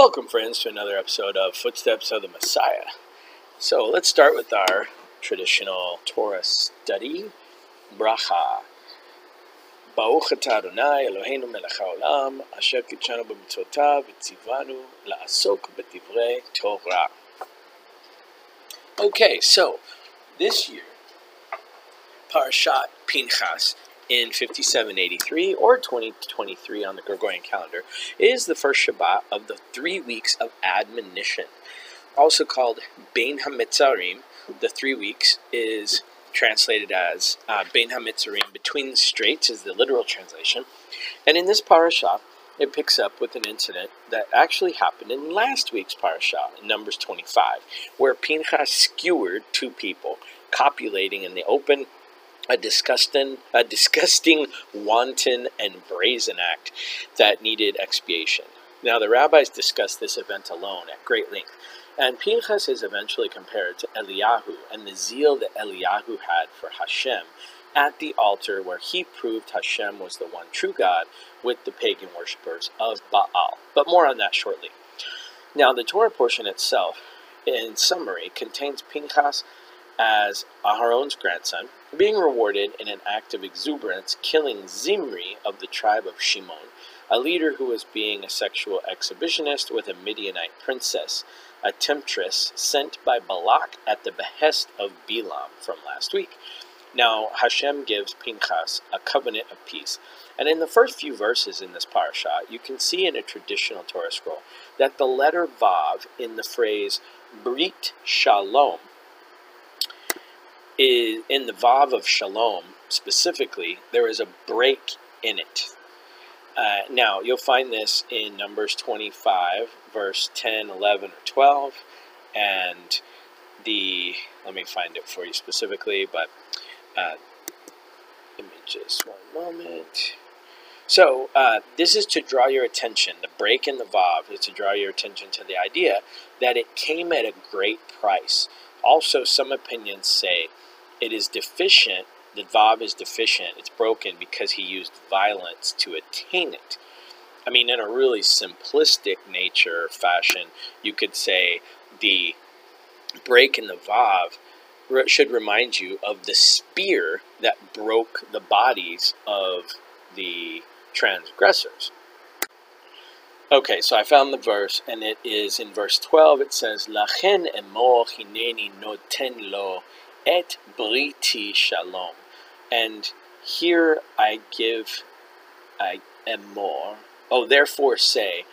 Welcome, friends, to another episode of Footsteps of the Messiah. So let's start with our traditional Torah study, bracha. ברוך אתה אדוני אלוהינו מלך העולם, אשר קידשנו במצוותיו וציוונו לעסוק בדברי תורה. Okay, so this year, Parashat Pinchas in 5783 or 2023 on the Gregorian calendar is the first Shabbat of the three weeks of admonition. Also called Bein HaMitzarim, the three weeks is translated as uh, Bein HaMitzarim, between the straits is the literal translation. And in this parasha, it picks up with an incident that actually happened in last week's parasha, in Numbers 25, where Pinchas skewered two people, copulating in the open a disgusting, a disgusting, wanton, and brazen act that needed expiation. Now, the rabbis discuss this event alone at great length, and Pinchas is eventually compared to Eliyahu and the zeal that Eliyahu had for Hashem at the altar where he proved Hashem was the one true God with the pagan worshippers of Baal. But more on that shortly. Now, the Torah portion itself, in summary, contains Pinchas as Aharon's grandson, being rewarded in an act of exuberance, killing Zimri of the tribe of Shimon, a leader who was being a sexual exhibitionist with a Midianite princess, a temptress sent by Balak at the behest of Bilam from last week. Now, Hashem gives Pinchas a covenant of peace. And in the first few verses in this parasha, you can see in a traditional Torah scroll that the letter Vav in the phrase Brit Shalom is in the Vav of Shalom specifically, there is a break in it. Uh, now, you'll find this in Numbers 25, verse 10, 11, or 12, and the, let me find it for you specifically, but uh, let me just one moment. So, uh, this is to draw your attention, the break in the Vav is to draw your attention to the idea that it came at a great price. Also, some opinions say it is deficient, the Vav is deficient, it's broken because he used violence to attain it. I mean, in a really simplistic nature fashion, you could say the break in the Vav should remind you of the spear that broke the bodies of the transgressors. Okay, so I found the verse, and it is in verse 12. It says, Lachen emor hineni noten lo et briti shalom. And here I give, I am more. Oh, therefore say,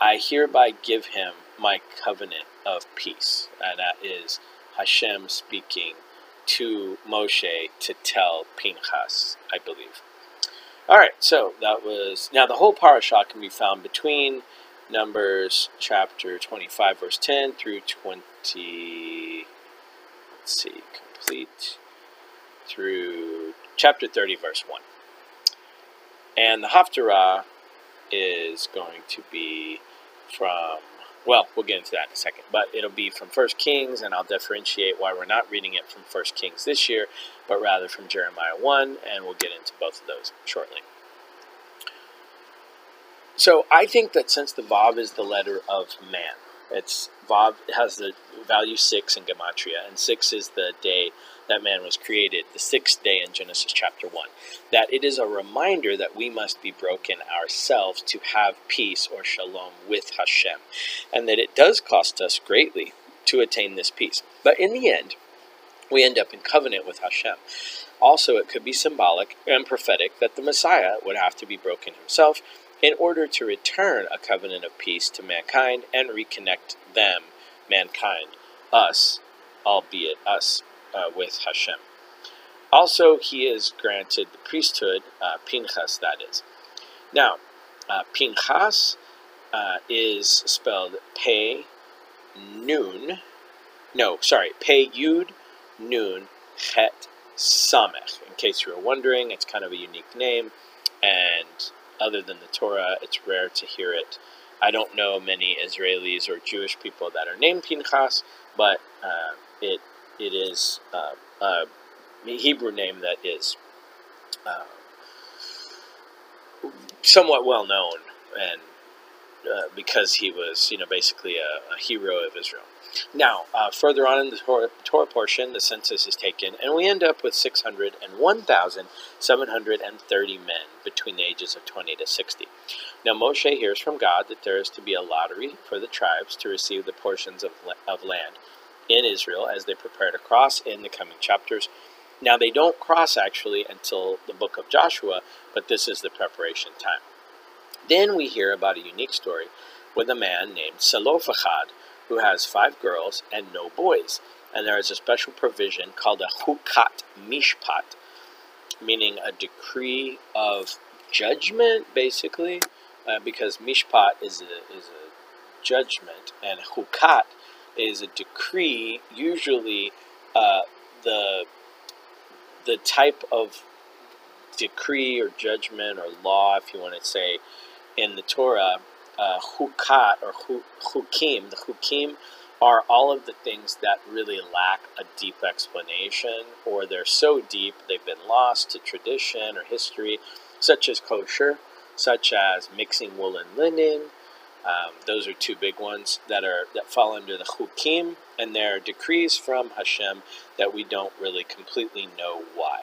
I hereby give him my covenant of peace. And that is Hashem speaking to Moshe to tell Pinchas, I believe. All right, so that was now the whole parashah can be found between Numbers chapter 25, verse 10 through 20. Let's see, complete through chapter 30, verse 1. And the Haftarah is going to be from well, we'll get into that in a second. But it'll be from First Kings, and I'll differentiate why we're not reading it from First Kings this year, but rather from Jeremiah 1, and we'll get into both of those shortly. So I think that since the Vav is the letter of man, it's Vav has the value six in Gematria, and six is the day that man was created, the sixth day in Genesis chapter 1. That it is a reminder that we must be broken ourselves to have peace or shalom with Hashem, and that it does cost us greatly to attain this peace. But in the end, we end up in covenant with Hashem. Also, it could be symbolic and prophetic that the Messiah would have to be broken himself in order to return a covenant of peace to mankind and reconnect them, mankind, us, albeit us, uh, with Hashem. Also, he is granted the priesthood, uh, Pinchas, that is. Now, uh, Pinchas uh, is spelled Pe Nun. No, sorry, Pe Yud Nun Het Samech. In case you were wondering, it's kind of a unique name, and other than the Torah, it's rare to hear it. I don't know many Israelis or Jewish people that are named Pinchas, but uh, it it is uh, a Hebrew name that is uh, somewhat well known and uh, because he was, you know, basically a, a hero of Israel. Now, uh, further on in the Torah, Torah, portion, the census is taken, and we end up with 601,730 men between the ages of 20 to 60. Now, Moshe hears from God that there is to be a lottery for the tribes to receive the portions of, of land in Israel as they prepare to cross in the coming chapters. Now, they don't cross actually until the book of Joshua, but this is the preparation time. Then we hear about a unique story with a man named Zelophehad who has five girls and no boys. And there is a special provision called a hukat mishpat, meaning a decree of judgment, basically, uh, because mishpat is a, is a judgment, and hukat is a decree, usually uh, the the type of decree or judgment or law, if you want to say, in the Torah uh, hukat or hukim. The hukim are all of the things that really lack a deep explanation, or they're so deep they've been lost to tradition or history, such as kosher, such as mixing wool and linen. Um, those are two big ones that are that fall under the hukim, and they're decrees from Hashem that we don't really completely know why.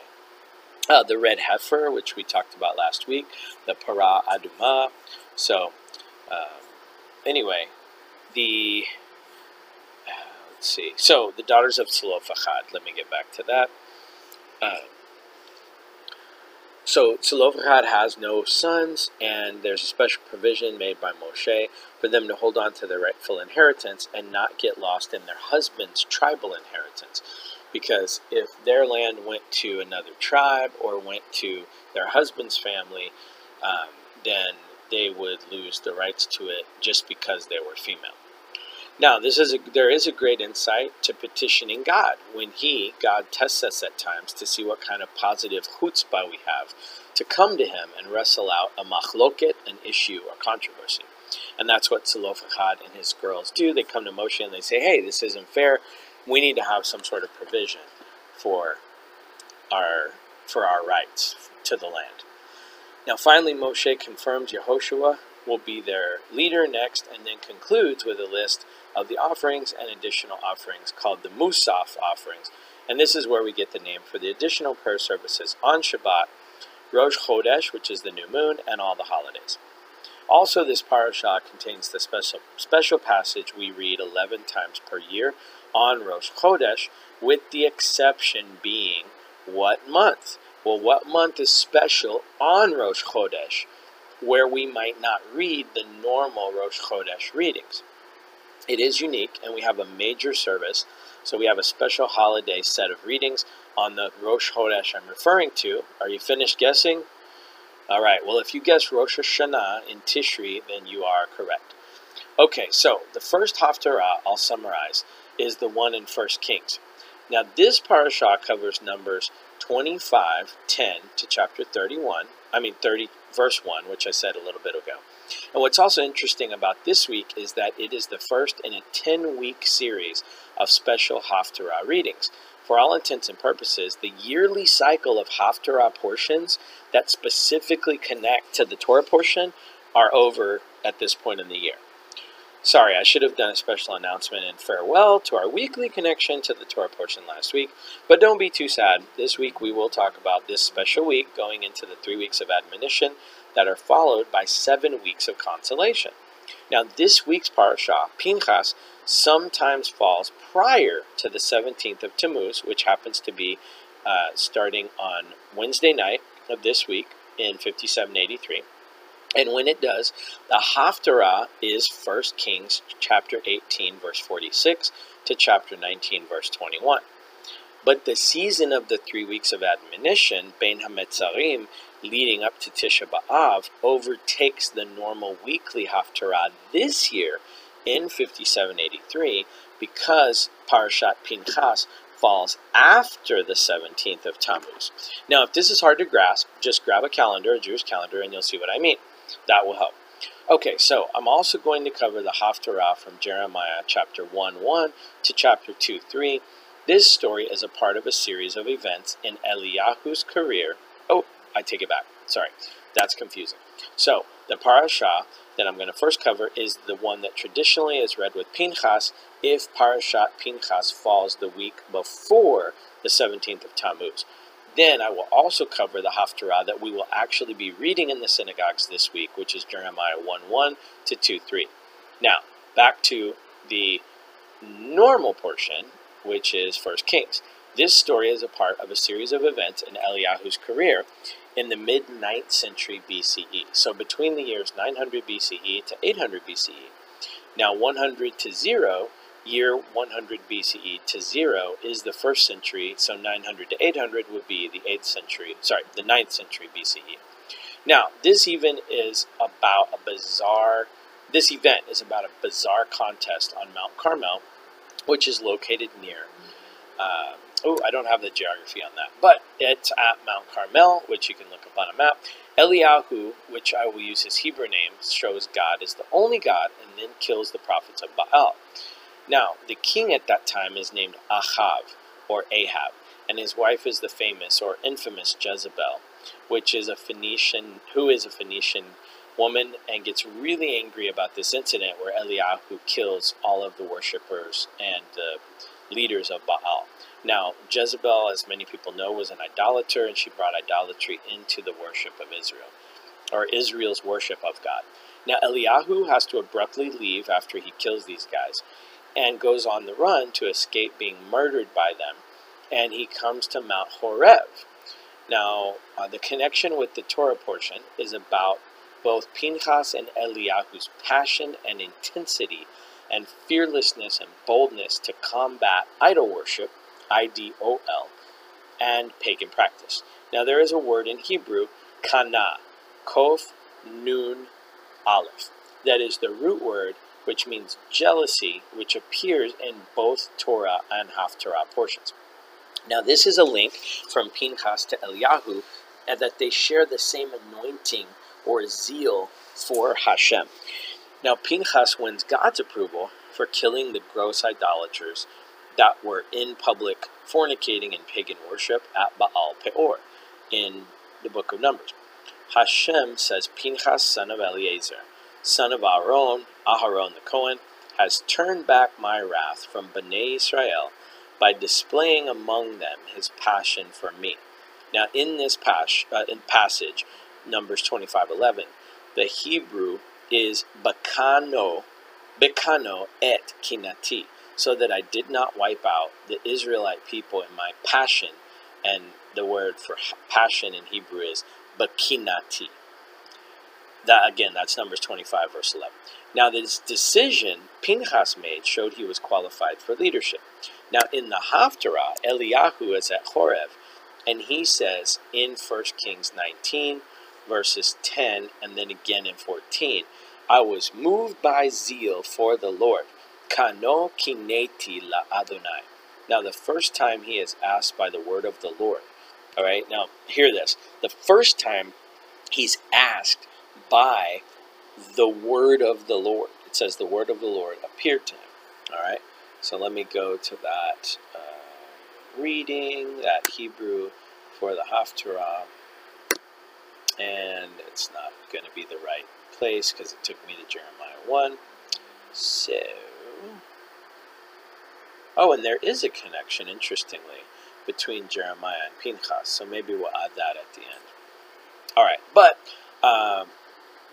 Uh, the red heifer, which we talked about last week, the para aduma. So uh, anyway, the uh, let's see. So the daughters of Zelophehad. Let me get back to that. Uh, so Zelophehad has no sons, and there's a special provision made by Moshe for them to hold on to their rightful inheritance and not get lost in their husband's tribal inheritance. Because if their land went to another tribe or went to their husband's family, um, then they would lose the rights to it just because they were female. Now, this is a, there is a great insight to petitioning God when He, God, tests us at times to see what kind of positive chutzpah we have to come to Him and wrestle out a machloket, an issue, or controversy. And that's what Zelophehad and his girls do. They come to Moshe and they say, hey, this isn't fair. We need to have some sort of provision for our, for our rights to the land. Now, finally, Moshe confirms Yehoshua will be their leader next and then concludes with a list of the offerings and additional offerings called the Musaf offerings. And this is where we get the name for the additional prayer services on Shabbat, Rosh Chodesh, which is the new moon, and all the holidays. Also, this parasha contains the special, special passage we read 11 times per year on Rosh Chodesh, with the exception being what month? Well, what month is special on Rosh Chodesh, where we might not read the normal Rosh Chodesh readings? It is unique, and we have a major service, so we have a special holiday set of readings on the Rosh Chodesh I'm referring to. Are you finished guessing? All right, well, if you guess Rosh Hashanah in Tishri, then you are correct. Okay, so the first Haftarah, I'll summarize, is the one in First Kings. Now, this parasha covers numbers 25, 10 to chapter 31. I mean, 30, verse 1, which I said a little bit ago. And what's also interesting about this week is that it is the first in a 10 week series of special Haftarah readings. For all intents and purposes, the yearly cycle of Haftarah portions that specifically connect to the Torah portion are over at this point in the year. Sorry, I should have done a special announcement and farewell to our weekly connection to the Torah portion last week, but don't be too sad. This week we will talk about this special week going into the three weeks of admonition that are followed by seven weeks of consolation. Now, this week's parasha, Pinchas, sometimes falls prior to the 17th of Tammuz, which happens to be uh, starting on Wednesday night of this week in 5783. And when it does, the Haftarah is 1 Kings chapter 18, verse 46 to chapter 19, verse 21. But the season of the three weeks of admonition, Bein HaMetzarim, leading up to Tisha B'Av, overtakes the normal weekly Haftarah this year in 5783 because Parashat Pinchas falls after the 17th of Tammuz. Now, if this is hard to grasp, just grab a calendar, a Jewish calendar, and you'll see what I mean. That will help. Okay, so I'm also going to cover the Haftarah from Jeremiah chapter 1 1 to chapter 2 3. This story is a part of a series of events in Eliyahu's career. Oh, I take it back. Sorry, that's confusing. So, the parasha that I'm going to first cover is the one that traditionally is read with Pinchas if Parashat Pinchas falls the week before the 17th of Tammuz. Then I will also cover the Haftarah that we will actually be reading in the synagogues this week, which is Jeremiah 1 1 to 2 3. Now, back to the normal portion, which is First Kings. This story is a part of a series of events in Eliyahu's career in the mid 9th century BCE. So between the years 900 BCE to 800 BCE. Now 100 to 0, year 100 BCE to 0 is the first century, so 900 to 800 would be the 8th century, sorry, the 9th century BCE. Now, this even is about a bizarre, this event is about a bizarre contest on Mount Carmel, which is located near uh, oh, I don't have the geography on that, but it's at Mount Carmel, which you can look up on a map. Eliyahu, which I will use his Hebrew name, shows God is the only God and then kills the prophets of Baal. Now, the king at that time is named Ahav, or Ahab, and his wife is the famous or infamous Jezebel, which is a Phoenician, who is a Phoenician woman and gets really angry about this incident where Eliyahu kills all of the worshippers and the leaders of Baal. Now, Jezebel, as many people know, was an idolater, and she brought idolatry into the worship of Israel, or Israel's worship of God. Now, Eliyahu has to abruptly leave after he kills these guys and goes on the run to escape being murdered by them, and he comes to Mount Horeb. Now, uh, the connection with the Torah portion is about both Pinchas and Eliyahu's passion and intensity and fearlessness and boldness to combat idol worship I D O L, and pagan practice. Now, there is a word in Hebrew, kana, kof, nun, aleph. That is the root word which means jealousy, which appears in both Torah and Haftarah portions. Now, this is a link from Pinchas to Eliyahu, and that they share the same anointing or zeal for Hashem. Now, Pinchas wins God's approval for killing the gross idolaters that were in public fornicating and pagan worship at Baal Peor in the book of Numbers. Hashem says, Pinchas, son of Eleazar, son of Aaron, Aharon the Cohen, has turned back my wrath from Bnei Israel by displaying among them his passion for me. Now, in this pas- uh, in passage, Numbers 25:11, the Hebrew is bakano, bekano et kinati, so that I did not wipe out the Israelite people in my passion. And the word for passion in Hebrew is bakinati. That again, that's Numbers 25, verse 11. Now, this decision Pinchas made showed he was qualified for leadership. Now, in the Haftarah, Eliyahu is at Horeb, and he says in 1 Kings 19, verses 10, and then again in 14, I was moved by zeal for the Lord. Kano kineti la Adonai. Now, the first time he is asked by the word of the Lord. All right, now hear this. The first time he's asked by the word of the Lord. It says the word of the Lord appeared to him. All right, so let me go to that uh, reading, that Hebrew for the Haftarah. And it's not going to be the right place because it took me to Jeremiah 1. So. Oh, and there is a connection, interestingly, between Jeremiah and Pinchas, so maybe we'll add that at the end. All right, but um,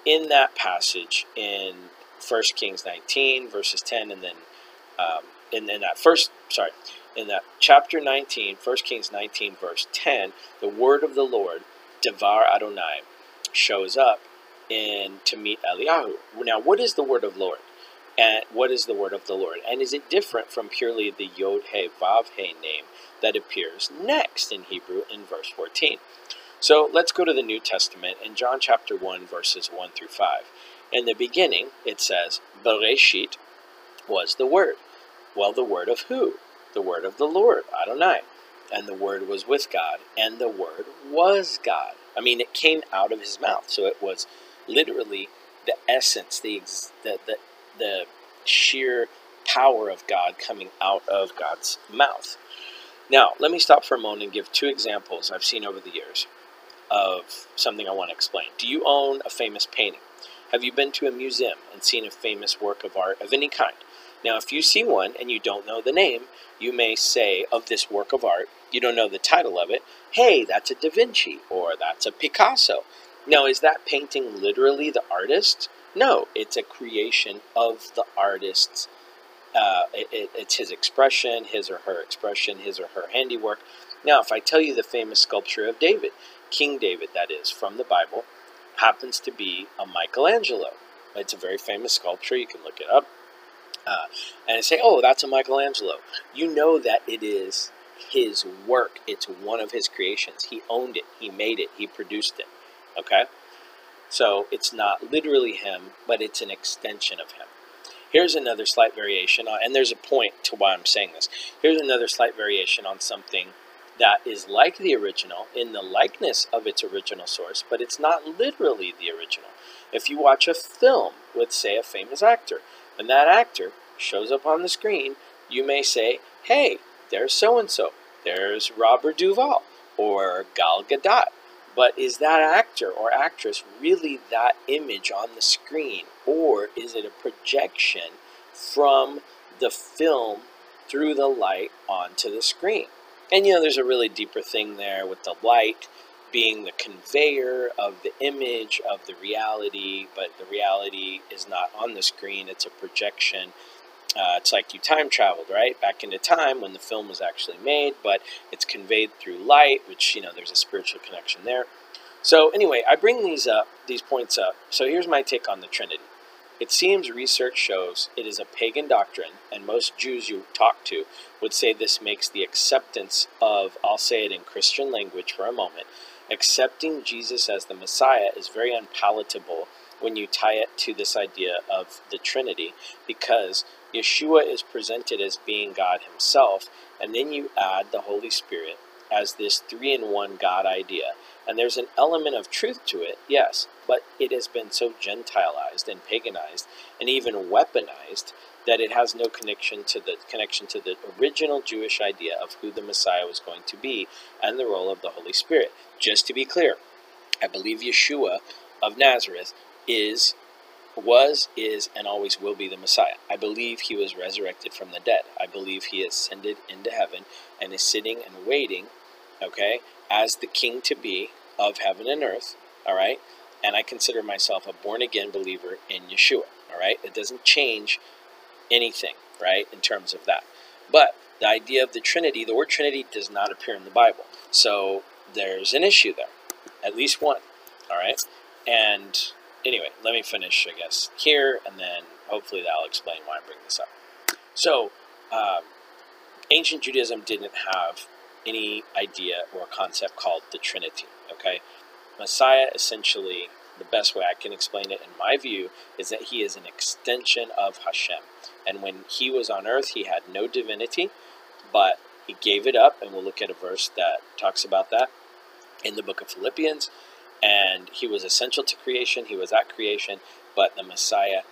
in that passage in 1 Kings 19, verses 10, and then um, in, in that first, sorry, in that chapter 19, 1 Kings 19, verse 10, the word of the Lord, Devar Adonai, shows up in to meet Eliyahu. Now, what is the word of Lord? And what is the word of the Lord? And is it different from purely the Yod He Vav He name that appears next in Hebrew in verse 14? So let's go to the New Testament in John chapter 1, verses 1 through 5. In the beginning, it says, Bereshit was the Word. Well, the Word of who? The Word of the Lord, Adonai. And the Word was with God, and the Word was God. I mean, it came out of his mouth. So it was literally the essence, the, the, the the sheer power of God coming out of God's mouth. Now, let me stop for a moment and give two examples I've seen over the years of something I want to explain. Do you own a famous painting? Have you been to a museum and seen a famous work of art of any kind? Now, if you see one and you don't know the name, you may say of this work of art, you don't know the title of it, hey, that's a Da Vinci or that's a Picasso. Now, is that painting literally the artist? No, it's a creation of the artist's. Uh, it, it, it's his expression, his or her expression, his or her handiwork. Now, if I tell you the famous sculpture of David, King David, that is, from the Bible, happens to be a Michelangelo. It's a very famous sculpture. You can look it up. Uh, and say, oh, that's a Michelangelo. You know that it is his work. It's one of his creations. He owned it. He made it. He produced it. Okay? So it's not literally him, but it's an extension of him. Here's another slight variation, on, and there's a point to why I'm saying this. Here's another slight variation on something that is like the original in the likeness of its original source, but it's not literally the original. If you watch a film with, say, a famous actor, and that actor shows up on the screen, you may say, hey, there's so and so, there's Robert Duvall, or Gal Gadot, but is that actor or actress really that image on the screen? Or is it a projection from the film through the light onto the screen? And you know, there's a really deeper thing there with the light being the conveyor of the image of the reality, but the reality is not on the screen, it's a projection uh, it's like you time traveled, right? Back into time when the film was actually made, but it's conveyed through light, which, you know, there's a spiritual connection there. So, anyway, I bring these up, these points up. So, here's my take on the Trinity. It seems research shows it is a pagan doctrine, and most Jews you talk to would say this makes the acceptance of, I'll say it in Christian language for a moment, accepting Jesus as the Messiah is very unpalatable when you tie it to this idea of the Trinity because Yeshua is presented as being God Himself, and then you add the Holy Spirit as this three in one God idea. And there's an element of truth to it, yes, but it has been so Gentilized and paganized and even weaponized that it has no connection to the connection to the original Jewish idea of who the Messiah was going to be and the role of the Holy Spirit. Just to be clear, I believe Yeshua of Nazareth is was, is, and always will be the Messiah. I believe he was resurrected from the dead. I believe he ascended into heaven and is sitting and waiting, okay, as the king to be of heaven and earth, all right? And I consider myself a born again believer in Yeshua, all right? It doesn't change anything, right, in terms of that. But the idea of the Trinity, the word Trinity does not appear in the Bible. So there's an issue there, at least one, all right? And anyway, let me finish, I guess, here, and then hopefully that'll explain why I bring this up. So, um, ancient Judaism didn't have any idea or concept called the Trinity. Okay, Messiah essentially, the best way I can explain it in my view is that he is an extension of Hashem. And when he was on earth, he had no divinity, but he gave it up, and we'll look at a verse that talks about that in the book of Philippians and he was essential to creation. He was at creation, but the Messiah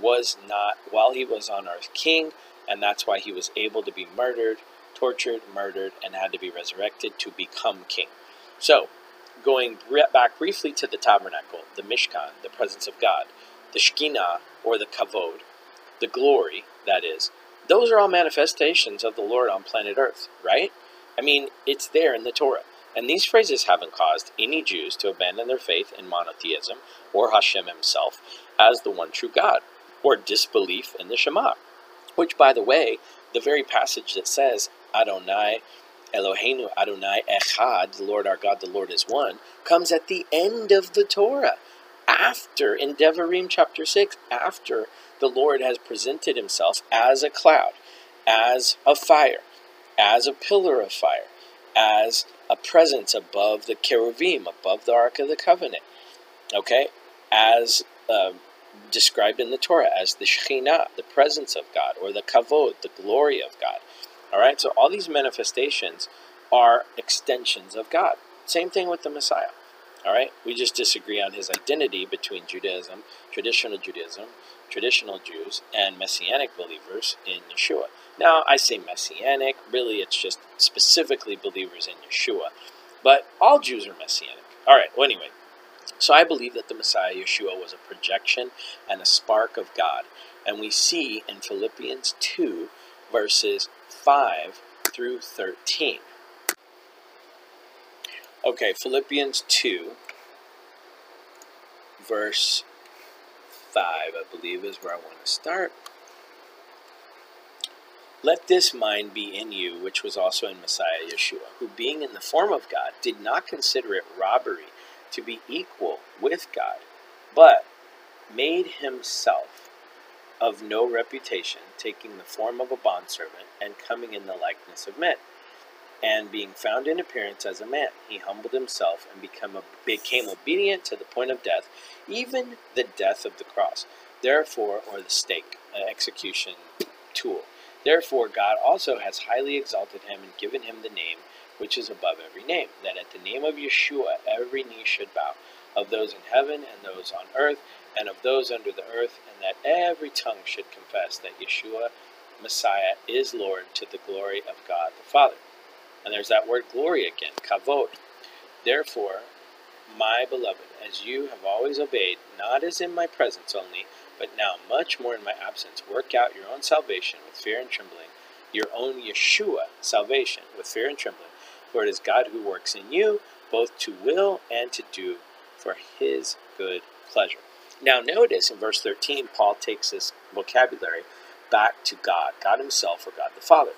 was not, while he was on earth, king, and that's why he was able to be murdered, tortured, murdered, and had to be resurrected to become king. So, going back briefly to the tabernacle, the Mishkan, the presence of God, the Shekinah, or the Kavod, the glory, that is, those are all manifestations of the Lord on planet Earth, right? I mean, it's there in the Torah. And these phrases haven't caused any Jews to abandon their faith in monotheism or Hashem himself as the one true God, or disbelief in the Shema. Which, by the way, the very passage that says, Adonai, Eloheinu Adonai Echad, the Lord our God, the Lord is one, comes at the end of the Torah. After, in Devarim chapter 6, after the Lord has presented himself as a cloud, as a fire, as a pillar of fire, as a presence above the cherubim, above the Ark of the Covenant. Okay? As uh, described in the Torah as the Shekhinah, the presence of God, or the Kavod, the glory of God. All right? So all these manifestations are extensions of God. Same thing with the Messiah. All right? We just disagree on his identity between Judaism, traditional Judaism, traditional Jews, and Messianic believers in Yeshua. Now, I say Messianic, really, it's just specifically believers in Yeshua. But all Jews are Messianic. All right, well, anyway. So I believe that the Messiah Yeshua was a projection and a spark of God. And we see in Philippians 2, verses 5 through 13. Okay, Philippians 2, verse 5, I believe, is where I want to start. Let this mind be in you, which was also in Messiah Yeshua, who being in the form of God, did not consider it robbery to be equal with God, but made himself of no reputation, taking the form of a bondservant, and coming in the likeness of men. And being found in appearance as a man, he humbled himself and become a, became obedient to the point of death, even the death of the cross. Therefore, or the stake, an execution tool. Therefore, God also has highly exalted him and given him the name which is above every name, that at the name of Yeshua every knee should bow, of those in heaven and those on earth and of those under the earth, and that every tongue should confess that Yeshua, Messiah, is Lord to the glory of God the Father. And there's that word glory again, kavod. Therefore, my beloved, as you have always obeyed, not as in my presence only, but now much more in my absence, work out your own salvation with fear and trembling, your own Yeshua salvation with fear and trembling, for it is God who works in you, both to will and to do for his good pleasure. Now, notice in verse 13, Paul takes this vocabulary back to God, God Himself, or God the Father.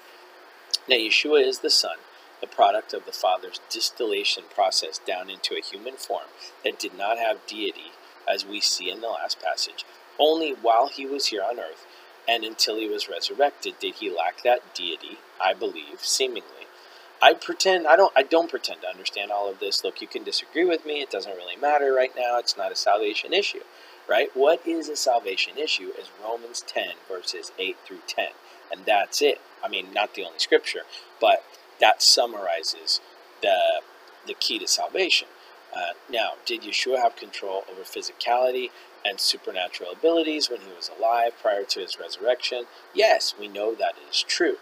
Now, Yeshua is the Son, the product of the Father's distillation process down into a human form that did not have deity, as we see in the last passage. Only while he was here on earth and until he was resurrected did he lack that deity, I believe, seemingly. I pretend I don't I don't pretend to understand all of this. Look, you can disagree with me. It doesn't really matter right now. It's not a salvation issue, right? What is a salvation issue is Romans 10 verses 8 through 10. And that's it. I mean, not the only scripture, but that summarizes the the key to salvation. Uh, now, did Yeshua have control over physicality and supernatural abilities when he was alive prior to his resurrection? Yes, we know that is true.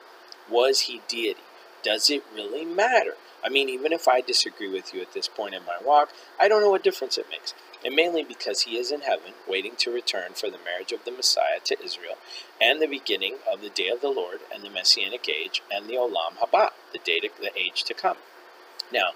Was he deity? does it really matter? I mean, even if I disagree with you at this point in my walk, I don't know what difference it makes. And mainly because he is in heaven, waiting to return for the marriage of the Messiah to Israel, and the beginning of the day of the Lord, and the Messianic age, and the Olam Haba, the day to, the age to come. Now,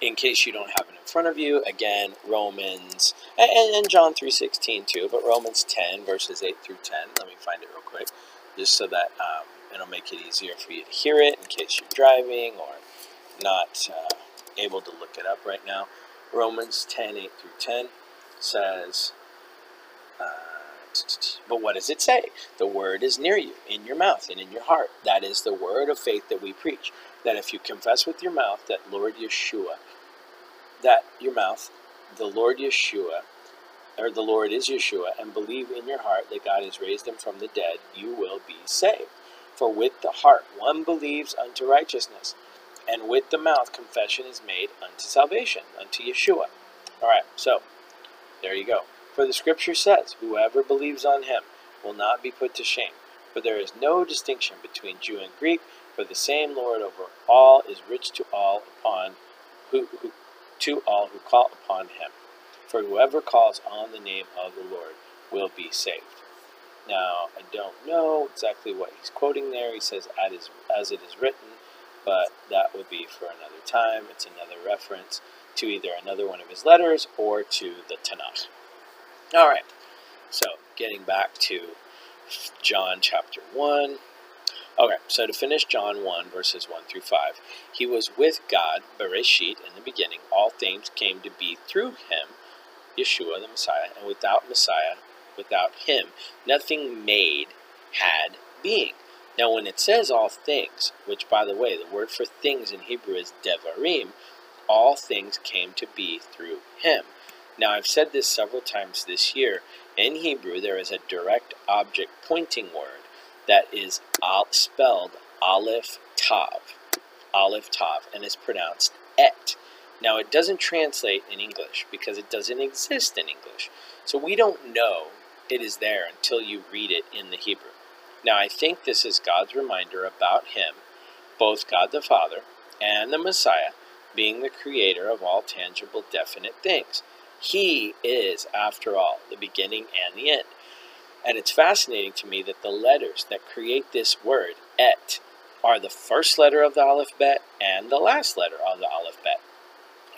in case you don't have it in front of you, again, Romans, and, and John 3.16 too, but Romans 10, verses 8 through 10. Let me find it real quick, just so that um, It'll make it easier for you to hear it in case you're driving or not uh, able to look it up right now. Romans 10 8 through 10 says, uh, but what does it say? The word is near you, in your mouth and in your heart. That is the word of faith that we preach. That if you confess with your mouth that Lord Yeshua, that your mouth, the Lord Yeshua, or the Lord is Yeshua, and believe in your heart that God has raised him from the dead, you will be saved. For with the heart one believes unto righteousness, and with the mouth confession is made unto salvation, unto Yeshua. All right, so there you go. For the scripture says, Whoever believes on him will not be put to shame. For there is no distinction between Jew and Greek, for the same Lord over all is rich to all upon who, who to all who call upon him. For whoever calls on the name of the Lord will be saved. Now, I don't know exactly what he's quoting there. He says, as it is written, but that would be for another time. It's another reference to either another one of his letters or to the Tanakh. All right, so getting back to John chapter 1. Okay, so to finish John 1, verses 1 through 5, he was with God, Bereshit, in the beginning. All things came to be through him, Yeshua the Messiah, and without Messiah, without him, nothing made had being. Now, when it says all things, which by the way, the word for things in Hebrew is devarim, all things came to be through him. Now, I've said this several times this year. In Hebrew, there is a direct object pointing word that is spelled Aleph Tav. Aleph Tav, and is pronounced et. Now, it doesn't translate in English because it doesn't exist in English. So we don't know it is there until you read it in the Hebrew. Now, I think this is God's reminder about Him, both God the Father and the Messiah, being the creator of all tangible, definite things. He is, after all, the beginning and the end. And it's fascinating to me that the letters that create this word, et, are the first letter of the alphabet and the last letter of the alphabet,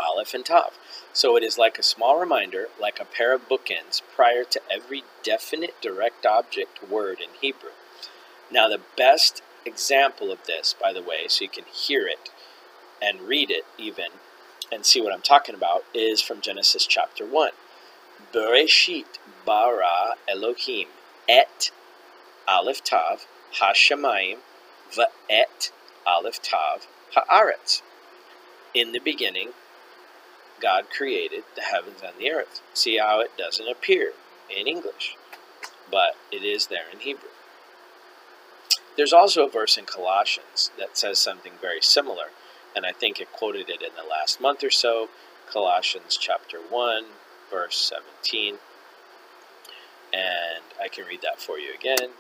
aleph and tav. So it is like a small reminder, like a pair of bookends, prior to every definite direct object word in Hebrew. Now, the best example of this, by the way, so you can hear it and read it even, and see what I'm talking about, is from Genesis chapter 1. Bereshit bara Elohim et aleph tav hashemayim va'et aleph tav haaretz. In the beginning, God created the heavens and the earth. See how it doesn't appear in English, but it is there in Hebrew. There's also a verse in Colossians that says something very similar, and I think it quoted it in the last month or so. Colossians chapter 1, verse 17. And I can read that for you again.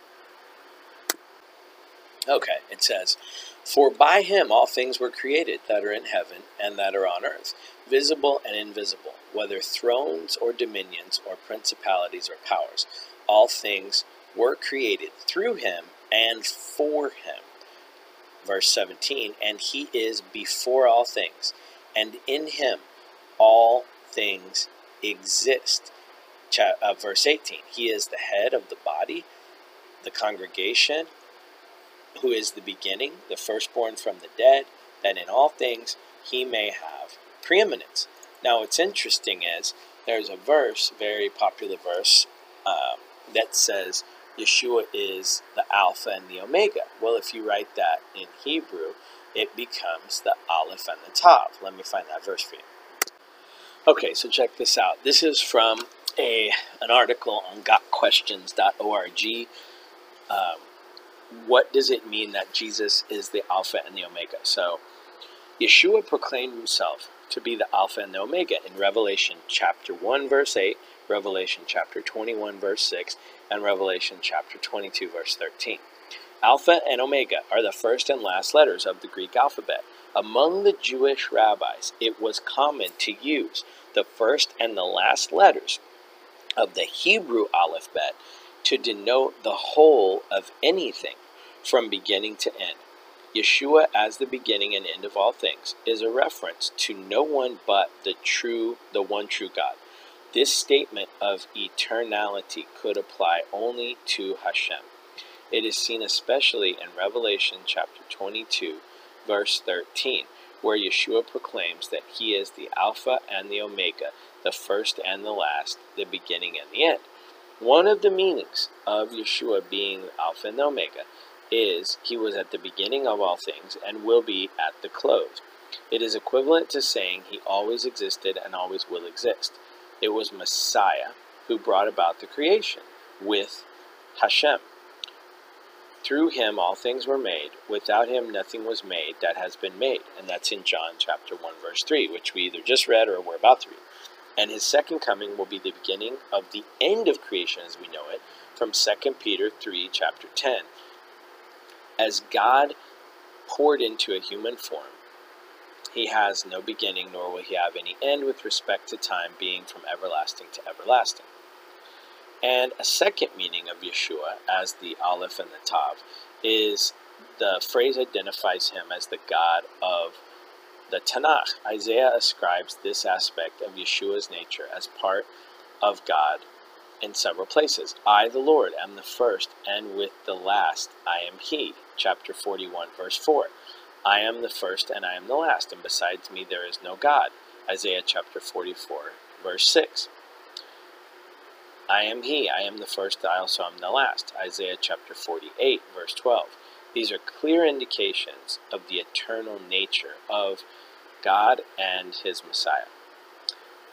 Okay, it says, For by him all things were created that are in heaven and that are on earth, visible and invisible, whether thrones or dominions or principalities or powers. All things were created through him and for him. Verse 17, and he is before all things, and in him all things exist. Uh, verse 18, he is the head of the body, the congregation, who is the beginning, the firstborn from the dead, that in all things he may have preeminence. Now, what's interesting is there's a verse, very popular verse, um, that says, Yeshua is the Alpha and the Omega. Well, if you write that in Hebrew, it becomes the Aleph and the Tav. Let me find that verse for you. Okay, so check this out. This is from a an article on gotquestions.org. Um, what does it mean that Jesus is the Alpha and the Omega? So, Yeshua proclaimed himself to be the Alpha and the Omega in Revelation chapter 1, verse 8, Revelation chapter 21, verse 6, and Revelation chapter 22, verse 13. Alpha and Omega are the first and last letters of the Greek alphabet. Among the Jewish rabbis, it was common to use the first and the last letters of the Hebrew alphabet to denote the whole of anything from beginning to end. Yeshua as the beginning and end of all things is a reference to no one but the true, the one true God. This statement of eternality could apply only to Hashem. It is seen especially in Revelation chapter 22, verse 13, where Yeshua proclaims that he is the Alpha and the Omega, the first and the last, the beginning and the end. One of the meanings of Yeshua being Alpha and Omega is he was at the beginning of all things and will be at the close. It is equivalent to saying he always existed and always will exist. It was Messiah who brought about the creation with Hashem. Through him all things were made. Without him nothing was made that has been made. And that's in John chapter 1 verse 3, which we either just read or we're about to read. And his second coming will be the beginning of the end of creation as we know it from 2 Peter 3 chapter 10. As God poured into a human form, he has no beginning, nor will he have any end with respect to time, being from everlasting to everlasting. And a second meaning of Yeshua as the Aleph and the Tav is the phrase identifies him as the God of the Tanakh. Isaiah ascribes this aspect of Yeshua's nature as part of God in several places. I, the Lord, am the first, and with the last I am He. Chapter 41, verse 4. I am the first and I am the last, and besides me there is no God. Isaiah chapter 44, verse 6. I am He, I am the first, I also am the last. Isaiah chapter 48, verse 12. These are clear indications of the eternal nature of God and His Messiah.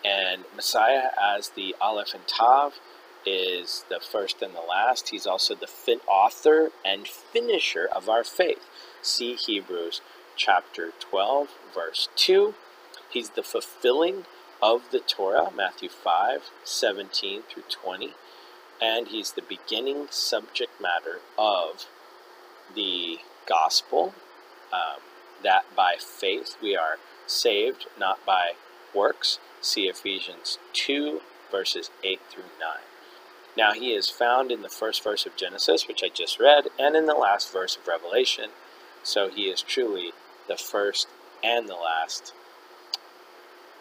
And Messiah, as the Aleph and Tav, is the first and the last. He's also the fin- author and finisher of our faith. See Hebrews chapter 12, verse 2. He's the fulfilling of the Torah, Matthew 5, 17 through 20. And he's the beginning subject matter of the gospel, um, that by faith we are saved, not by works, see Ephesians 2, verses 8 through 9. Now, he is found in the first verse of Genesis, which I just read, and in the last verse of Revelation. So he is truly the first and the last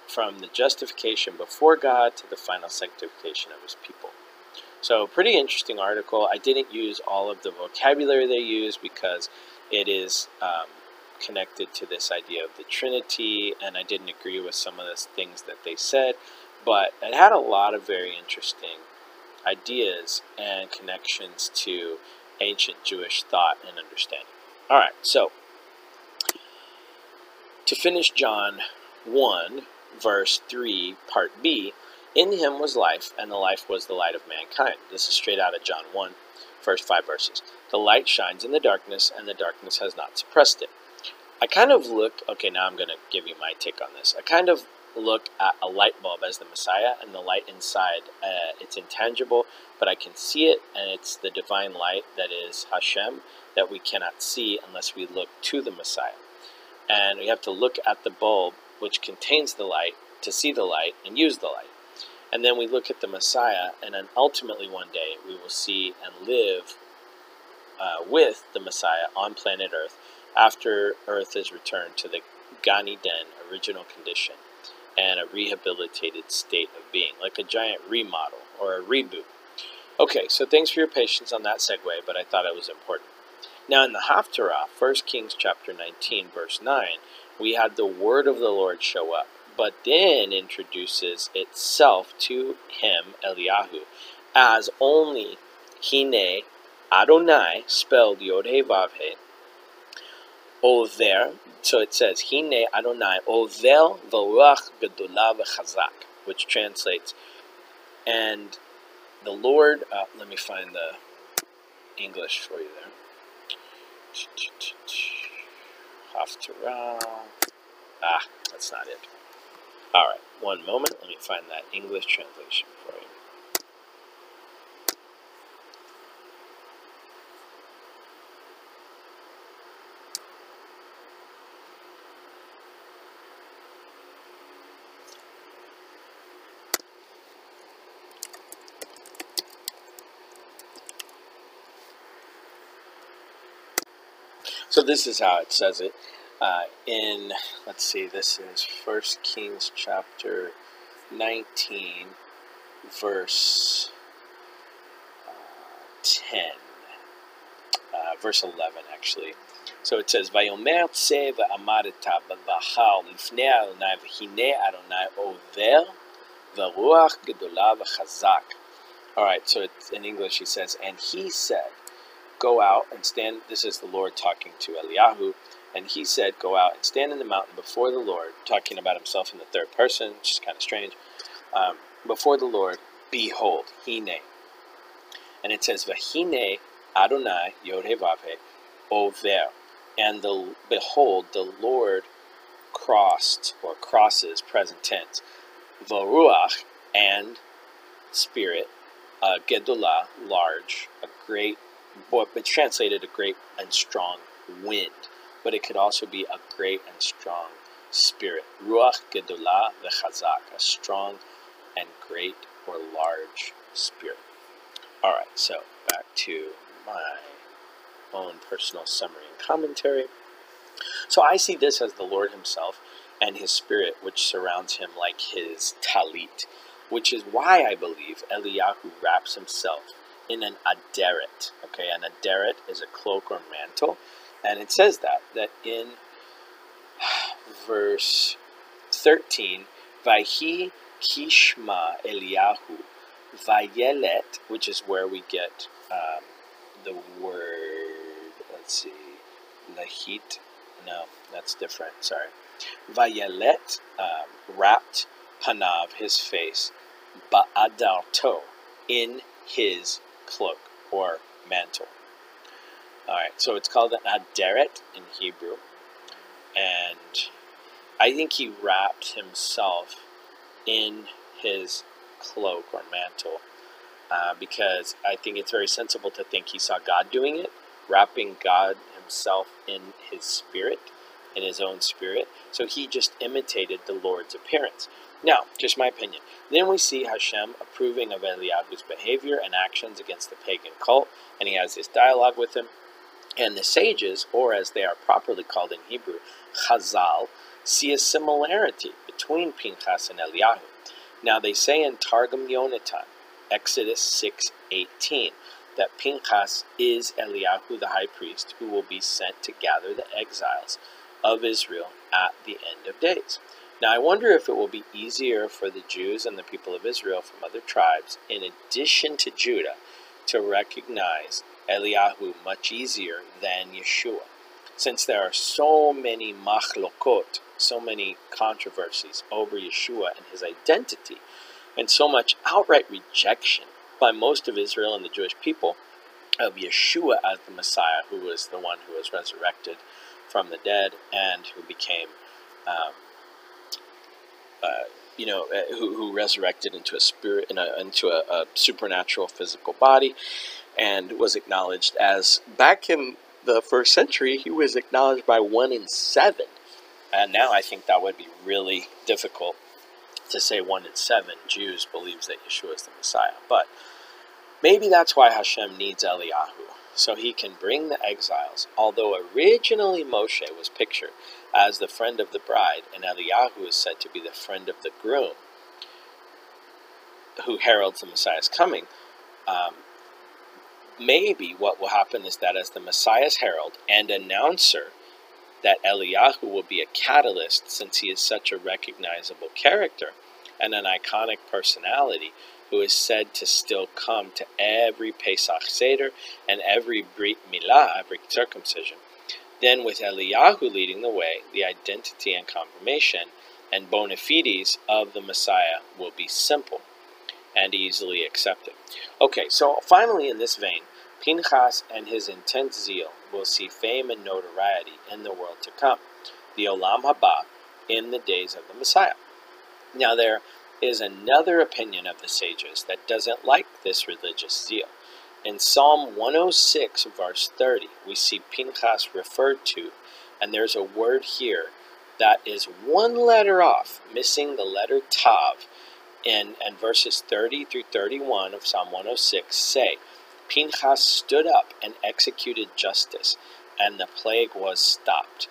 from the justification before God to the final sanctification of his people. So, pretty interesting article. I didn't use all of the vocabulary they use because it is um, connected to this idea of the Trinity, and I didn't agree with some of the things that they said, but it had a lot of very interesting ideas and connections to ancient Jewish thought and understanding. All right, so to finish John 1, verse 3, part B, in him was life, and the life was the light of mankind. This is straight out of John 1, first five verses. The light shines in the darkness, and the darkness has not suppressed it. I kind of look, okay, now I'm going to give you my take on this. I kind of look at a light bulb as the Messiah, and the light inside, uh, it's intangible, but I can see it, and it's the divine light that is Hashem that we cannot see unless we look to the Messiah. And we have to look at the bulb, which contains the light, to see the light and use the light. And then we look at the Messiah, and then ultimately one day we will see and live uh, with the Messiah on planet Earth after Earth is returned to the Gan Eden original condition and a rehabilitated state of being, like a giant remodel or a reboot. Okay, so thanks for your patience on that segue, but I thought it was important. Now, in the Haftarah, 1 Kings chapter 19, verse 9, we had the word of the Lord show up but then introduces itself to him, Eliyahu, as only Hine Adonai, spelled Yod He Vav He, Over, so it says Hine Adonai Over V'ruach Gedolah V'chazak, which translates, and the Lord, uh, let me find the English for you there. Haftarah. Ah, that's not it. All right, one moment. Let me find that English translation for you. So this is how it says it uh, in, let's see, this is First Kings chapter 19, verse uh, 10, uh, verse 11 actually. So it says, Vayomer tse v'amadeta b'vachal lifnei Adonai v'hinei Adonai over v'ruach gedolah v'chazak. All right, so in English he says, and he said, go out and stand. This is the Lord talking to Eliyahu and he said, Go out and stand in the mountain before the Lord, talking about himself in the third person, which is kind of strange. Um, before the Lord, behold, Hine. And it says, Vahine Adonai Yod Vave Over. And the behold, the Lord crossed or crosses present tense. Varuach and spirit, uh, large, a great, but translated a great and strong wind but it could also be a great and strong spirit. Ruach Gedolah v'chazak, a strong and great or large spirit. All right, so back to my own personal summary and commentary. So I see this as the Lord Himself and His Spirit, which surrounds Him like His talit, which is why I believe Eliyahu wraps himself in an aderet. Okay, an aderet is a cloak or mantle and it says that, that in verse 13, Vayhi Kishma Eliyahu, Vayelet, which is where we get um, the word, let's see, Lahit. No, that's different, sorry. Vayelet, um, wrapped Panav, his face, Ba'adarto, in his cloak or mantle. All right, so it's called an aderet in Hebrew, and I think he wrapped himself in his cloak or mantle uh, because I think it's very sensible to think he saw God doing it, wrapping God himself in his spirit, in his own spirit. So he just imitated the Lord's appearance. Now, just my opinion. Then we see Hashem approving of Eliyahu's behavior and actions against the pagan cult, and he has this dialogue with him. And the sages, or as they are properly called in Hebrew, Chazal, see a similarity between Pinchas and Eliyahu. Now they say in Targum Yonatan, Exodus 6:18, that Pinchas is Eliyahu the high priest who will be sent to gather the exiles of Israel at the end of days. Now, I wonder if it will be easier for the Jews and the people of Israel from other tribes, in addition to Judah, to recognize Eliyahu much easier than Yeshua. Since there are so many machlokot, so many controversies over Yeshua and his identity, and so much outright rejection by most of Israel and the Jewish people of Yeshua as the Messiah, who was the one who was resurrected from the dead and who became um, uh, you know, uh, who, who, resurrected into a spirit, in a, into a, a, supernatural physical body, and was acknowledged as back in the first century, he was acknowledged by one in seven. And now I think that would be really difficult to say one in seven Jews believes that Yeshua is the Messiah. But maybe that's why Hashem needs Eliyahu, so he can bring the exiles. Although originally Moshe was pictured as the friend of the bride, and Eliyahu is said to be the friend of the groom who heralds the Messiah's coming. Um, maybe what will happen is that as the Messiah's herald and announcer, that Eliyahu will be a catalyst since he is such a recognizable character and an iconic personality who is said to still come to every Pesach Seder and every Brit Milah, every circumcision. Then, with Eliyahu leading the way, the identity and confirmation and bona fides of the Messiah will be simple and easily accepted. Okay, so finally, in this vein, Pinchas and his intense zeal will see fame and notoriety in the world to come, the Olam Haba, in the days of the Messiah. Now, there is another opinion of the sages that doesn't like this religious zeal. In Psalm 106, verse 30, we see Pinchas referred to, and there's a word here that is one letter off, missing the letter Tav. In, and verses 30 through 31 of Psalm 106 say, Pinchas stood up and executed justice, and the plague was stopped.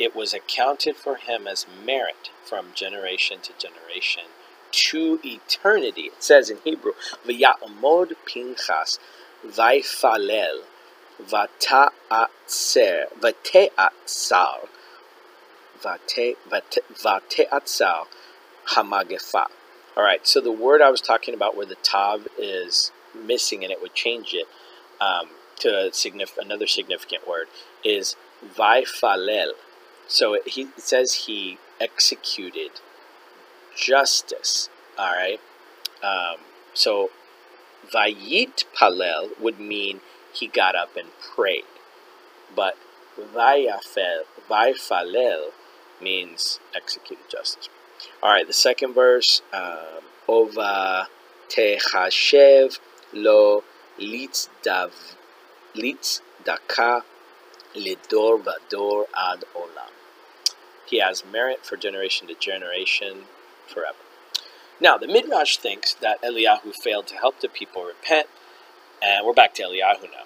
It was accounted for him as merit from generation to generation to eternity. It says in Hebrew, V'ya'amod Pinchas Vaifalel, Vata'atser, Vate'atzar, Vate'atzar, Hamagefa. All right, so the word I was talking about where the tav is missing and it would change it um, to signif- another significant word is vaifalel. So it, he, it says he executed justice. All right. Um, so Vayit Palel would mean he got up and prayed. But Vayafel, Vayfalel means executed justice. All right, the second verse, um, Ova Tehashev lo litz-dav, litz-daka lidor vador ad olam. He has merit for generation to generation forever. Now, the Midrash thinks that Eliyahu failed to help the people repent, and we're back to Eliyahu now,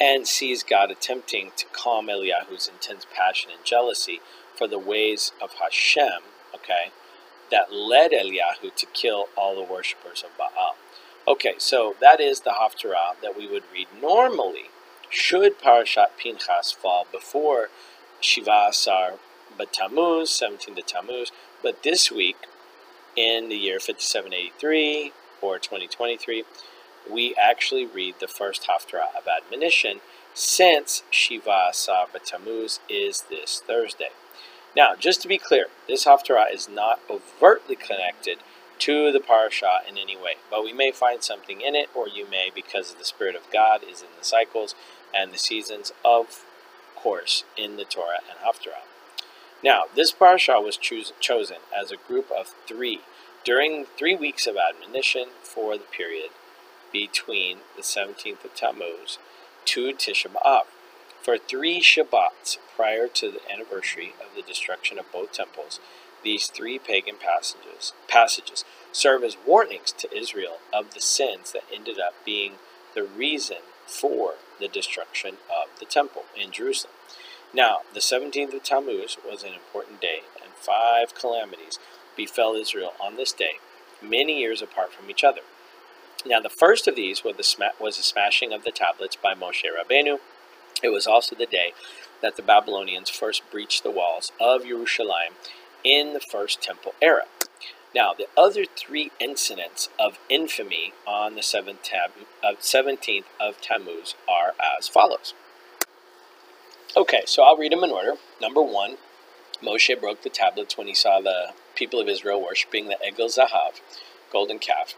and sees God attempting to calm Eliyahu's intense passion and jealousy for the ways of Hashem, okay, that led Eliyahu to kill all the worshippers of Baal. Okay, so that is the Haftarah that we would read normally should Parashat Pinchas fall before Shiva Asar Tammuz, 17 to Tammuz, but this week in the year 5783 or 2023, we actually read the first Haftarah of admonition since Shiva Asar Tammuz is this Thursday. Now, just to be clear, this Haftarah is not overtly connected to the parasha in any way, but we may find something in it, or you may, because the Spirit of God is in the cycles and the seasons of course in the Torah and Haftarah. Now, this parasha was choos- chosen as a group of three during three weeks of admonition for the period between the 17th of Tammuz to Tisha B'Av. For three Shabbats prior to the anniversary of the destruction of both temples, These three pagan passages, passages serve as warnings to Israel of the sins that ended up being the reason for the destruction of the temple in Jerusalem. Now, the 17th of Tammuz was an important day, and five calamities befell Israel on this day, many years apart from each other. Now, the first of these was the, sma- was the smashing of the tablets by Moshe Rabbeinu. It was also the day that the Babylonians first breached the walls of Jerusalem in the First Temple era. Now, the other three incidents of infamy on the 17th of Tammuz are as follows. Okay, so I'll read them in order. Number one, Moshe broke the tablets when he saw the people of Israel worshiping the Egel Zahav, golden calf.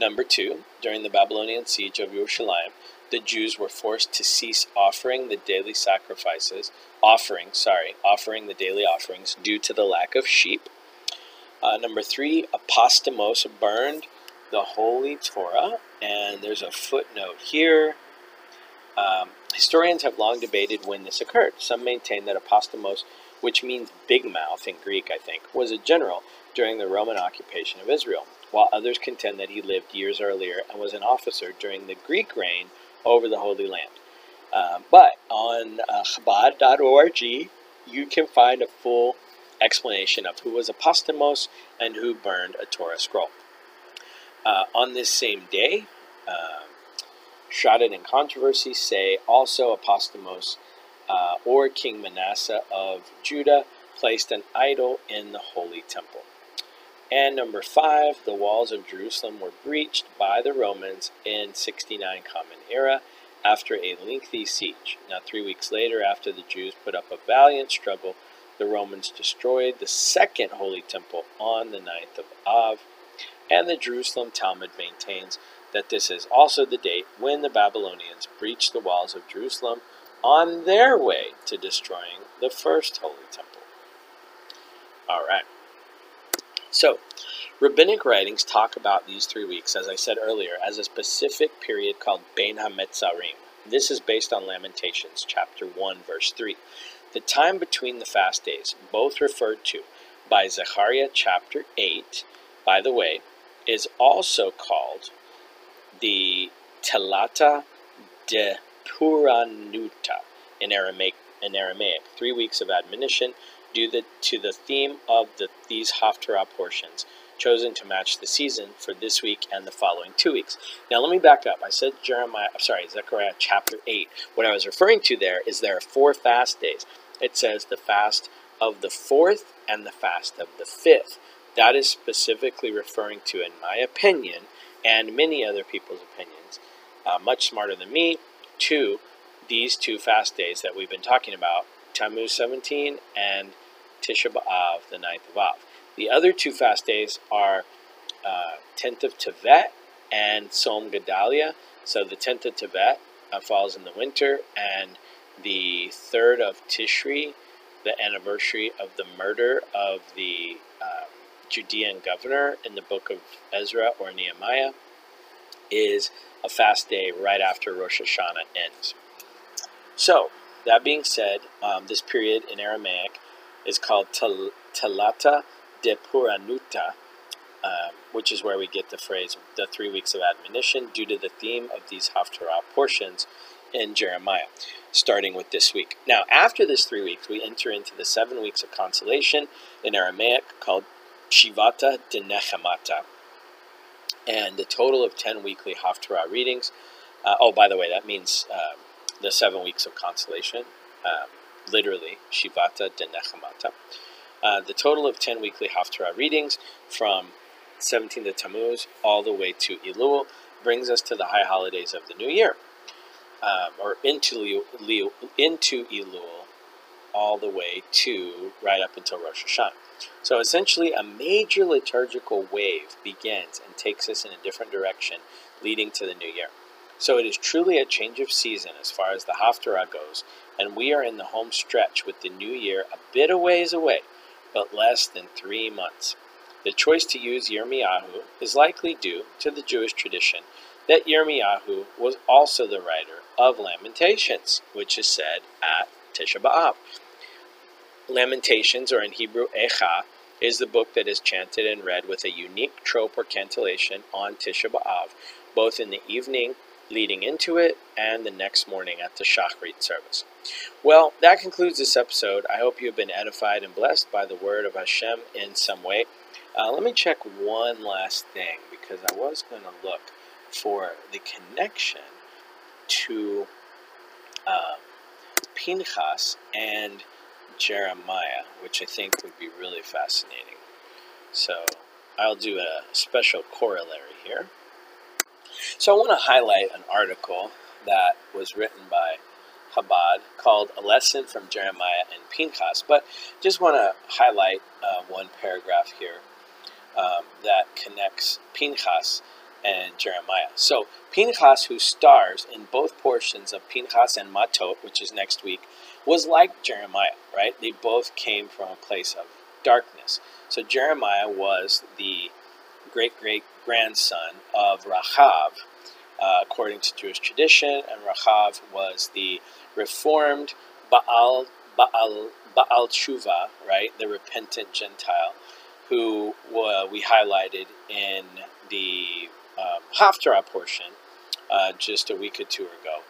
Number two, during the Babylonian siege of Jerusalem, the Jews were forced to cease offering the daily sacrifices, offering, sorry, offering the daily offerings due to the lack of sheep. Uh, number three, Apostemos burned the Holy Torah, and there's a footnote here. Um, historians have long debated when this occurred. Some maintain that Apostemos, which means big mouth in Greek, I think, was a general during the Roman occupation of Israel, while others contend that he lived years earlier and was an officer during the Greek reign over the Holy Land. Uh, but on uh, Chabad.org, you can find a full explanation of who was Apostemos and who burned a Torah scroll. Uh, on this same day, uh, Shrouded in Controversy say also Apostemos uh, or King Manasseh of Judah placed an idol in the Holy Temple. And number five, the walls of Jerusalem were breached by the Romans in 69 Common Era after a lengthy siege. Now, three weeks later, after the Jews put up a valiant struggle, the Romans destroyed the second Holy Temple on the 9th of Av, and the Jerusalem Talmud maintains that this is also the date when the Babylonians breached the walls of Jerusalem on their way to destroying the first Holy Temple. All right. So, rabbinic writings talk about these three weeks, as I said earlier, as a specific period called Bein HaMetzarim. This is based on Lamentations chapter 1, verse 3. The time between the fast days, both referred to by Zechariah chapter 8, by the way, is also called the Telata de Puranuta in Aramaic, in Aramaic, three weeks of admonition due the, to the theme of the, these Haftarah portions, chosen to match the season for this week and the following two weeks. Now, let me back up. I said Jeremiah, I'm sorry, Zechariah chapter 8. What I was referring to there is there are four fast days. It says the fast of the fourth and the fast of the fifth. That is specifically referring to, in my opinion, and many other people's opinions, uh, much smarter than me, to these two fast days that we've been talking about Tammuz 17 and Tisha B'Av, the 9th of Av. The other two fast days are uh, 10th of Tevet and Tzom Gedalia. So the 10th of Tevet uh, falls in the winter, and the 3rd of Tishri, the anniversary of the murder of the um, Judean governor in the book of Ezra or Nehemiah, is a fast day right after Rosh Hashanah ends. So, that being said, um, this period in Aramaic is called Telata de Puranuta, um, which is where we get the phrase the three weeks of admonition due to the theme of these Haftarah portions in Jeremiah, starting with this week. Now, after this three weeks, we enter into the seven weeks of consolation in Aramaic called Shivata de Nechemata, and the total of 10 weekly Haftarah readings. Uh, oh, by the way, that means um, the seven weeks of consolation. Um, literally, Shivata de Nechemata. Uh, the total of 10 weekly Haftarah readings from 17th of Tammuz all the way to Elul brings us to the high holidays of the new year, um, or into, into Elul all the way to right up until Rosh Hashanah. So essentially, a major liturgical wave begins and takes us in a different direction, leading to the new year. So it is truly a change of season as far as the Haftarah goes, and we are in the home stretch with the new year a bit a ways away, but less than three months. The choice to use Yirmiyahu is likely due to the Jewish tradition that Yirmiyahu was also the writer of Lamentations, which is said at Tisha B'Av. Lamentations, or in Hebrew Echa, is the book that is chanted and read with a unique trope or cantillation on Tisha B'Av, both in the evening leading into it and the next morning at the Shachrit service. Well, that concludes this episode. I hope you have been edified and blessed by the word of Hashem in some way. Uh, let me check one last thing because I was going to look for the connection to um, Pinchas and Jeremiah, which I think would be really fascinating. So I'll do a special corollary here. So I want to highlight an article that was written by Chabad called A Lesson from Jeremiah and Pinchas, but just want to highlight uh, one paragraph here um, that connects Pinchas and Jeremiah. So Pinchas, who stars in both portions of Pinchas and Matot, which is next week, was like Jeremiah, right? They both came from a place of darkness. So Jeremiah was the great great grandson of Rachav, uh, according to Jewish tradition, and Rachav was the reformed Baal Baal Baal Tshuva, right, the repentant Gentile, who uh, we highlighted in the um, Haftarah portion uh, just a week or two ago,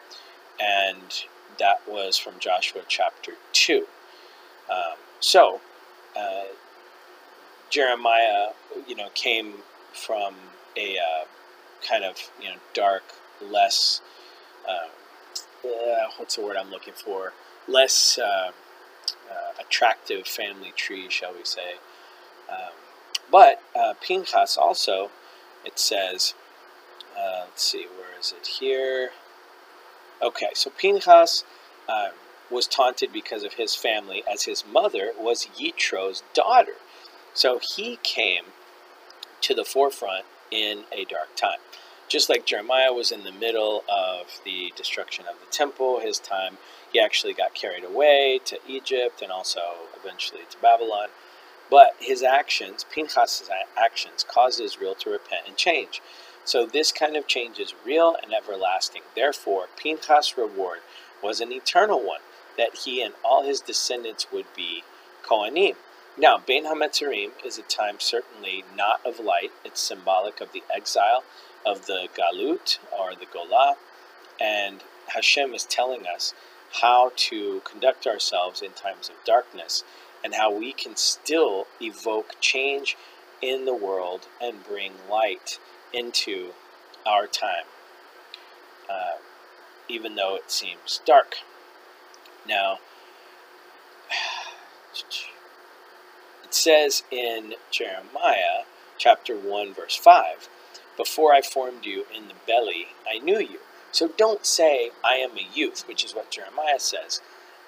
and that was from Joshua chapter two. Um, so. Uh, Jeremiah, you know, came from a uh, kind of you know dark, less uh, uh, what's the word I'm looking for? Less uh, uh, attractive family tree, shall we say? Um, but uh, Pinchas also, it says, let's see, where is it here? Okay, so Pinchas um, was taunted because of his family, as his mother was Yitro's daughter. So he came to the forefront in a dark time. Just like Jeremiah was in the middle of the destruction of the temple, his time, he actually got carried away to Egypt and also eventually to Babylon. But his actions, Pinchas' actions, caused Israel to repent and change. So this kind of change is real and everlasting. Therefore, Pinchas' reward was an eternal one, that he and all his descendants would be Kohanim. Now, Bein HaMetzarim is a time certainly not of light. It's symbolic of the exile of the Galut or the Golah. And Hashem is telling us how to conduct ourselves in times of darkness and how we can still evoke change in the world and bring light into our time, uh, even though it seems dark. Now, It says in Jeremiah chapter 1, verse 5 Before I formed you in the belly, I knew you. So don't say, I am a youth, which is what Jeremiah says,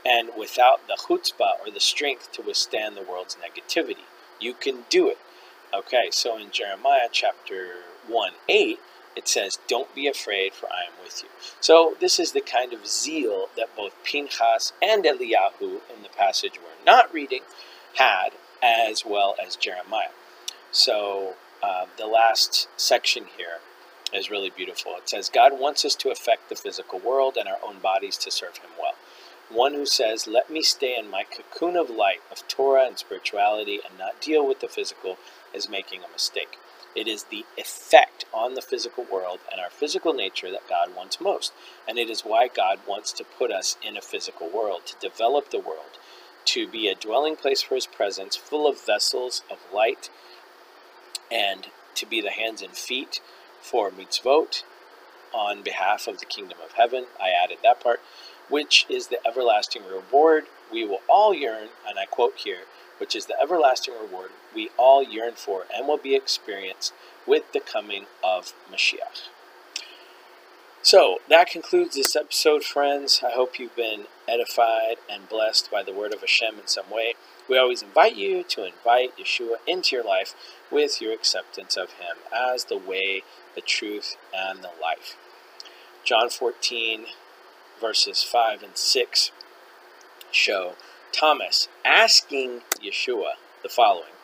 and without the chutzpah or the strength to withstand the world's negativity. You can do it. Okay, so in Jeremiah chapter 1 8, it says, Don't be afraid, for I am with you. So, this is the kind of zeal that both Pinchas and Eliyahu in the passage we're not reading had as well as Jeremiah. So uh, the last section here is really beautiful. It says, God wants us to affect the physical world and our own bodies to serve Him well. One who says, Let me stay in my cocoon of light of Torah and spirituality and not deal with the physical is making a mistake. It is the effect on the physical world and our physical nature that God wants most. And it is why God wants to put us in a physical world, to develop the world, to be a dwelling place for his presence, full of vessels of light, and to be the hands and feet for mitzvot on behalf of the kingdom of heaven. I added that part, which is the everlasting reward we will all yearn, and I quote here, which is the everlasting reward we all yearn for and will be experienced with the coming of Mashiach. So that concludes this episode, friends. I hope you've been edified and blessed by the word of Hashem in some way. We always invite you to invite Yeshua into your life with your acceptance of Him as the way, the truth, and the life. John 14, verses 5 and 6 show Thomas asking Yeshua the following.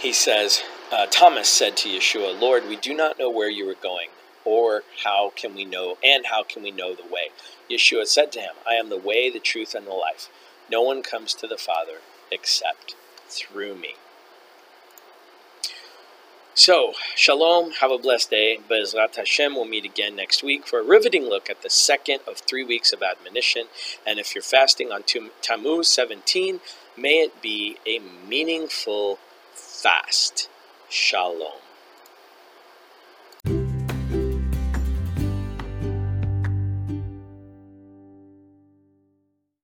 He says, uh, Thomas said to Yeshua, Lord, we do not know where you are going or how can we know and how can we know the way yeshua said to him i am the way the truth and the life no one comes to the father except through me So, shalom, have a blessed day. Bezrat Hashem we'll meet again next week for a riveting look at the second of three weeks of admonition. And if you're fasting on Tammuz 17, may it be a meaningful fast. Shalom.